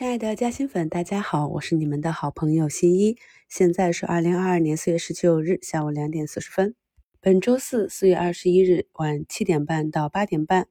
亲爱的嘉兴粉，大家好，我是你们的好朋友新一。现在是二零二二年四月十九日下午两点四十分。本周四四月二十一日晚七点半到八点半，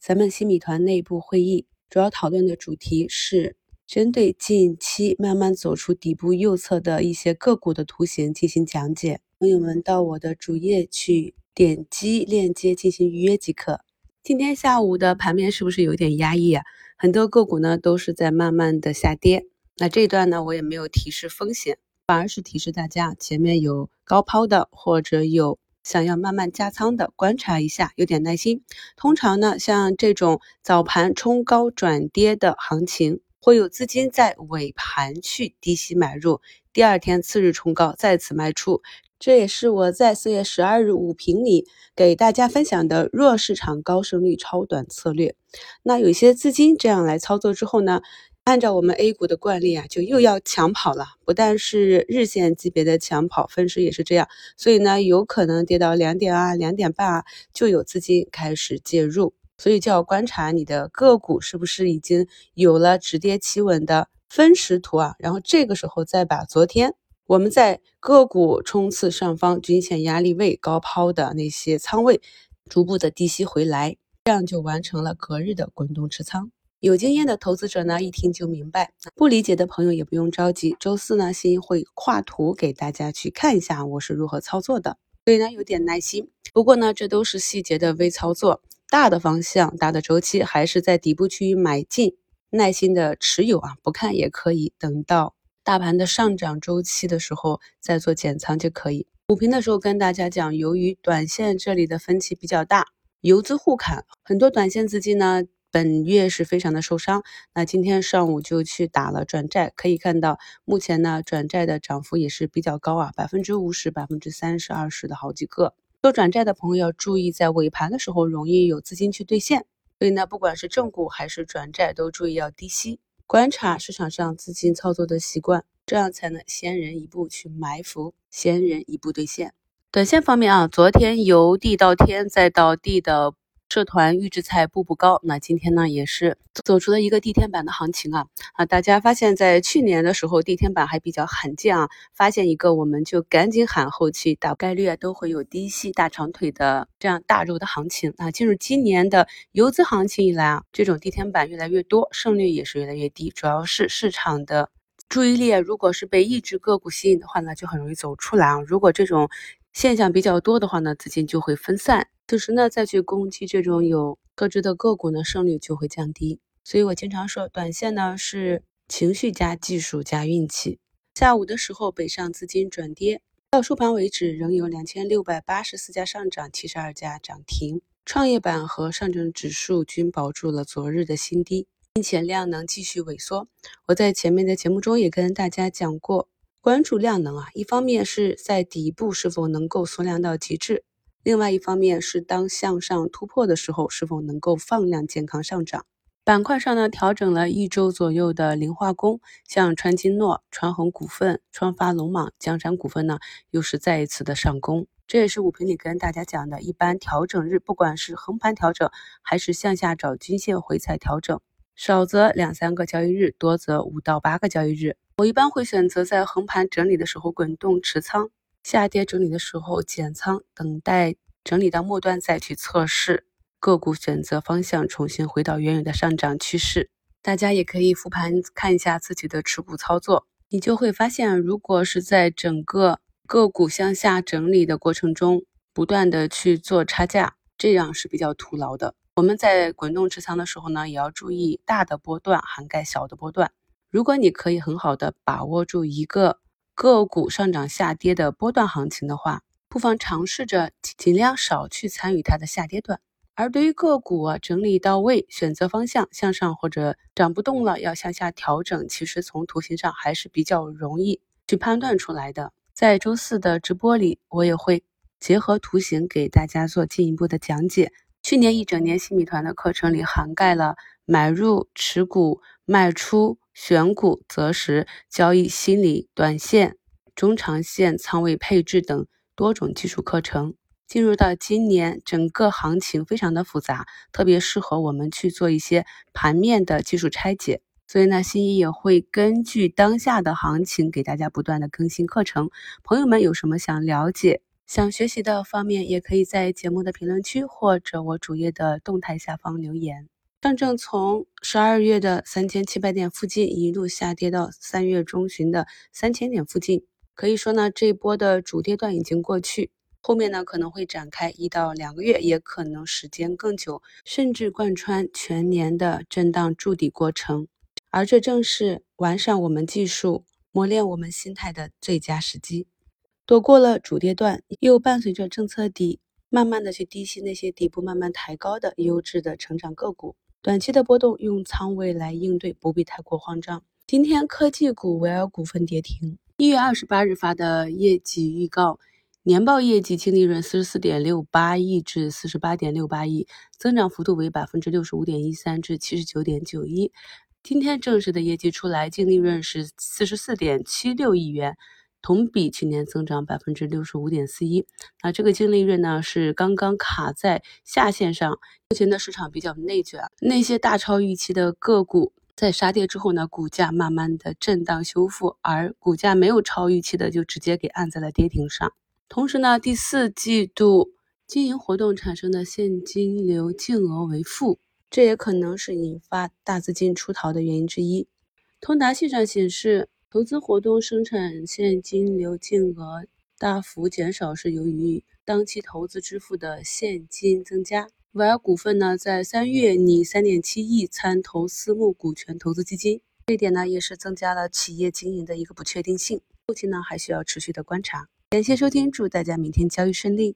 咱们新米团内部会议主要讨论的主题是针对近期慢慢走出底部右侧的一些个股的图形进行讲解。朋友们到我的主页去点击链接进行预约即可。今天下午的盘面是不是有点压抑啊？很多个股呢都是在慢慢的下跌。那这一段呢，我也没有提示风险，反而是提示大家前面有高抛的，或者有想要慢慢加仓的，观察一下，有点耐心。通常呢，像这种早盘冲高转跌的行情，会有资金在尾盘去低吸买入，第二天次日冲高再次卖出。这也是我在四月十二日午评里给大家分享的弱市场高胜率超短策略。那有些资金这样来操作之后呢，按照我们 A 股的惯例啊，就又要抢跑了。不但是日线级别的抢跑，分时也是这样。所以呢，有可能跌到两点啊、两点半啊，就有资金开始介入。所以就要观察你的个股是不是已经有了止跌企稳的分时图啊，然后这个时候再把昨天。我们在个股冲刺上方均线压力位高抛的那些仓位，逐步的低吸回来，这样就完成了隔日的滚动持仓。有经验的投资者呢，一听就明白；不理解的朋友也不用着急。周四呢，新会画图给大家去看一下我是如何操作的，所以呢，有点耐心。不过呢，这都是细节的微操作，大的方向、大的周期还是在底部区域买进，耐心的持有啊，不看也可以，等到。大盘的上涨周期的时候再做减仓就可以。午评的时候跟大家讲，由于短线这里的分歧比较大，游资互砍，很多短线资金呢本月是非常的受伤。那今天上午就去打了转债，可以看到目前呢转债的涨幅也是比较高啊，百分之五十、百分之三十、二十的好几个。做转债的朋友要注意，在尾盘的时候容易有资金去兑现，所以呢不管是正股还是转债都注意要低吸。观察市场上资金操作的习惯，这样才能先人一步去埋伏，先人一步兑现。短线方面啊，昨天由地到天再到地的。社团预制菜步步高，那今天呢也是走出了一个地天板的行情啊啊！大家发现，在去年的时候地天板还比较罕见啊，发现一个我们就赶紧喊，后期大概率啊都会有低吸大长腿的这样大肉的行情啊。进入今年的游资行情以来啊，这种地天板越来越多，胜率也是越来越低，主要是市场的注意力如果是被一只个股吸引的话呢，就很容易走出来啊。如果这种现象比较多的话呢，资金就会分散。此时呢，再去攻击这种有特质的个股呢，胜率就会降低。所以我经常说，短线呢是情绪加技术加运气。下午的时候，北上资金转跌，到收盘为止，仍有两千六百八十四家上涨，七十二家涨停。创业板和上证指数均保住了昨日的新低，并且量能继续萎缩。我在前面的节目中也跟大家讲过，关注量能啊，一方面是在底部是否能够缩量到极致。另外一方面是当向上突破的时候，是否能够放量健康上涨？板块上呢，调整了一周左右的磷化工，像川金诺、川恒股份、川发龙蟒、江山股份呢，又是再一次的上攻。这也是五评里跟大家讲的，一般调整日，不管是横盘调整还是向下找均线回踩调整，少则两三个交易日，多则五到八个交易日。我一般会选择在横盘整理的时候滚动持仓。下跌整理的时候减仓，等待整理到末端再去测试个股选择方向，重新回到原有的上涨趋势。大家也可以复盘看一下自己的持股操作，你就会发现，如果是在整个个股向下整理的过程中，不断的去做差价，这样是比较徒劳的。我们在滚动持仓的时候呢，也要注意大的波段涵盖小的波段。如果你可以很好的把握住一个。个股上涨下跌的波段行情的话，不妨尝试着尽量少去参与它的下跌段。而对于个股啊，整理到位，选择方向向上或者涨不动了要向下调整，其实从图形上还是比较容易去判断出来的。在周四的直播里，我也会结合图形给大家做进一步的讲解。去年一整年新米团的课程里涵盖了买入、持股、卖出。选股、择时、交易心理、短线、中长线仓位配置等多种技术课程。进入到今年，整个行情非常的复杂，特别适合我们去做一些盘面的技术拆解。所以呢，新一也会根据当下的行情给大家不断的更新课程。朋友们有什么想了解、想学习的方面，也可以在节目的评论区或者我主页的动态下方留言。上证从十二月的三千七百点附近一路下跌到三月中旬的三千点附近，可以说呢，这一波的主跌段已经过去。后面呢可能会展开一到两个月，也可能时间更久，甚至贯穿全年的震荡筑底过程。而这正是完善我们技术、磨练我们心态的最佳时机。躲过了主跌段，又伴随着政策底，慢慢的去低吸那些底部慢慢抬高的优质的成长个股。短期的波动用仓位来应对，不必太过慌张。今天科技股维尔股份跌停。一月二十八日发的业绩预告。年报业绩净利润四十四点六八亿至四十八点六八亿，增长幅度为百分之六十五点一三至七十九点九一。今天正式的业绩出来，净利润是四十四点七六亿元，同比去年增长百分之六十五点四一。那这个净利润呢，是刚刚卡在下限上。目前的市场比较内卷，那些大超预期的个股在杀跌之后呢，股价慢慢的震荡修复，而股价没有超预期的，就直接给按在了跌停上。同时呢，第四季度经营活动产生的现金流净额为负，这也可能是引发大资金出逃的原因之一。通达信上显示，投资活动生产现金流净额大幅减少，是由于当期投资支付的现金增加。维尔股份呢，在三月拟三点七亿参投私募股权投资基金，这一点呢，也是增加了企业经营的一个不确定性。后期呢，还需要持续的观察。感谢收听，祝大家明天交易顺利。